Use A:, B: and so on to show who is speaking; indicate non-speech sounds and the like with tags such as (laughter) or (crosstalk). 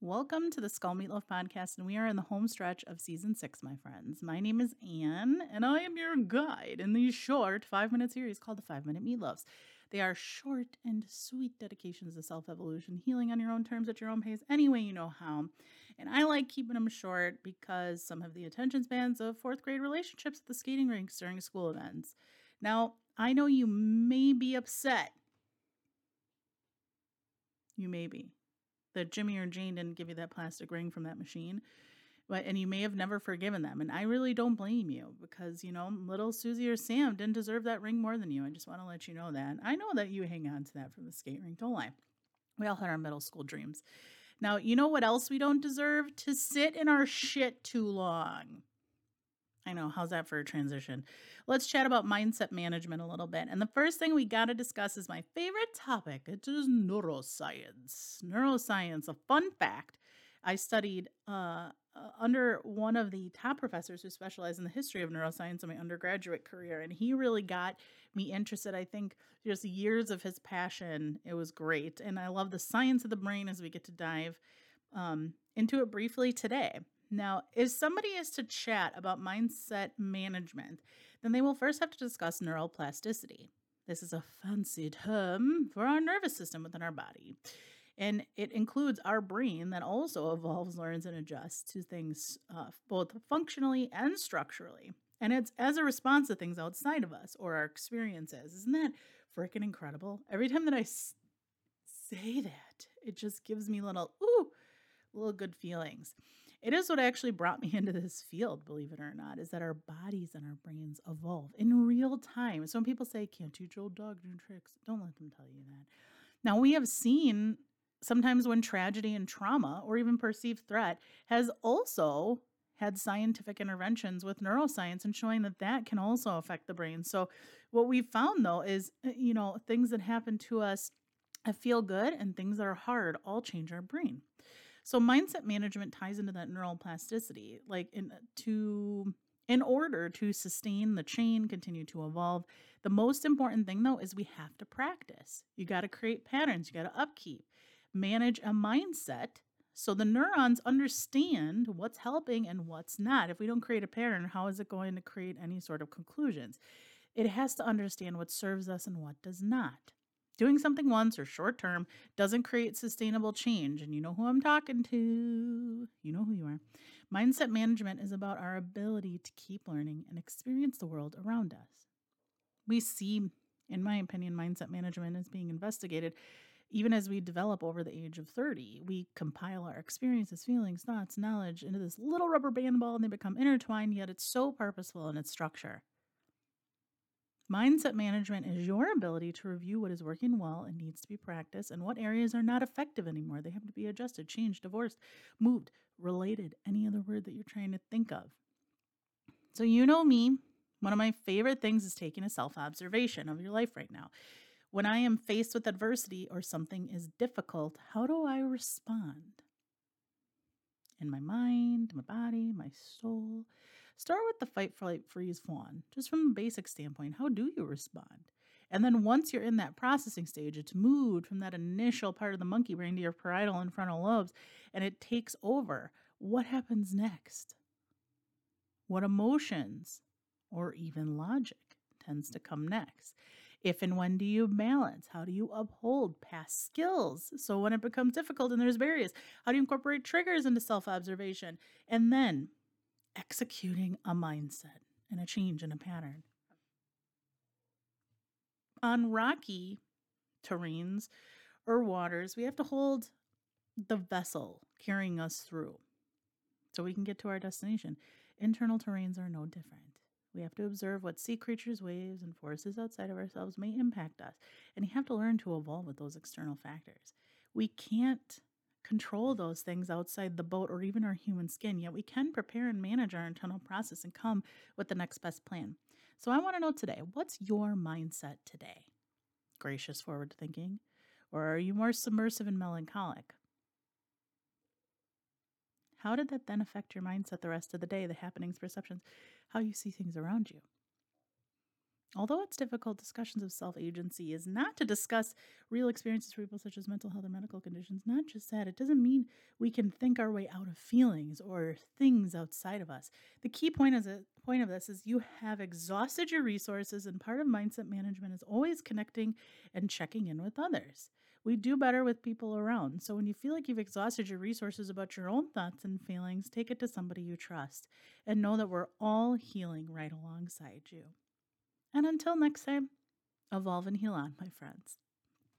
A: Welcome to the Skull Meatloaf podcast, and we are in the home stretch of season six, my friends. My name is Anne, and I am your guide in these short five minute series called the Five Minute Meatloafs. They are short and sweet dedications to self evolution, healing on your own terms at your own pace, any way you know how. And I like keeping them short because some have the attention spans of fourth grade relationships at the skating rinks during school events. Now, I know you may be upset. You may be that Jimmy or Jane didn't give you that plastic ring from that machine. But and you may have never forgiven them. And I really don't blame you because, you know, little Susie or Sam didn't deserve that ring more than you. I just want to let you know that. I know that you hang on to that from the skate rink. Don't lie. We all had our middle school dreams. Now, you know what else we don't deserve? To sit in our shit too long. I know. How's that for a transition? Let's chat about mindset management a little bit. And the first thing we got to discuss is my favorite topic. It is neuroscience. Neuroscience, a fun fact. I studied uh, uh, under one of the top professors who specialized in the history of neuroscience in my undergraduate career. And he really got me interested. I think just years of his passion. It was great. And I love the science of the brain as we get to dive um, into it briefly today. Now, if somebody is to chat about mindset management, then they will first have to discuss neuroplasticity. This is a fancy term for our nervous system within our body. And it includes our brain that also evolves, learns, and adjusts to things uh, both functionally and structurally. And it's as a response to things outside of us or our experiences. Isn't that freaking incredible? Every time that I s- say that, it just gives me little, ooh, little good feelings. It is what actually brought me (laughs) into this field, believe it or not, is that our bodies and our brains evolve in real time. So when people say, can't teach old dog new tricks, don't let them tell you that. Now, we have seen sometimes when tragedy and trauma or even perceived threat has also had scientific interventions with neuroscience and showing that that can also affect the brain. So what we've found though is uh, you know things that happen to us that feel good and things that are hard all change our brain. So mindset management ties into that neural plasticity, like in uh, to in order to sustain the chain, continue to evolve. The most important thing though is we have to practice. You got to create patterns, you got to upkeep, manage a mindset so the neurons understand what's helping and what's not. If we don't create a pattern, how is it going to create any sort of conclusions? It has to understand what serves us and what does not. Doing something once or short term doesn't create sustainable change. And you know who I'm talking to. You know who you are. Mindset management is about our ability to keep learning and experience the world around us. We see, in my opinion, mindset management is being investigated even as we develop over the age of 30. We compile our experiences, feelings, thoughts, knowledge into this little rubber band ball and they become intertwined, yet it's so purposeful in its structure. Mindset management is your ability to review what is working well and needs to be practiced and what areas are not effective anymore. They have to be adjusted, changed, divorced, moved, related, any other word that you're trying to think of. So, you know me, one of my favorite things is taking a self observation of your life right now. When I am faced with adversity or something is difficult, how do I respond? In my mind, my body, my soul. Start with the fight, flight, freeze, fawn, just from a basic standpoint. How do you respond? And then once you're in that processing stage, it's moved from that initial part of the monkey brain to your parietal and frontal lobes, and it takes over. What happens next? What emotions or even logic tends to come next? If and when do you balance? How do you uphold past skills? So when it becomes difficult and there's barriers, how do you incorporate triggers into self observation? And then executing a mindset and a change in a pattern. On rocky terrains or waters, we have to hold the vessel carrying us through so we can get to our destination. Internal terrains are no different. We have to observe what sea creatures, waves, and forces outside of ourselves may impact us, and you have to learn to evolve with those external factors. We can't control those things outside the boat or even our human skin, yet we can prepare and manage our internal process and come with the next best plan. So I want to know today what's your mindset today? Gracious, forward thinking? Or are you more submersive and melancholic? How did that then affect your mindset the rest of the day, the happenings, perceptions, how you see things around you? Although it's difficult, discussions of self agency is not to discuss real experiences for people such as mental health or medical conditions. Not just that, it doesn't mean we can think our way out of feelings or things outside of us. The key point is a point of this is you have exhausted your resources, and part of mindset management is always connecting and checking in with others. We do better with people around. So when you feel like you've exhausted your resources about your own thoughts and feelings, take it to somebody you trust and know that we're all healing right alongside you. And until next time, evolve and heal on, my friends.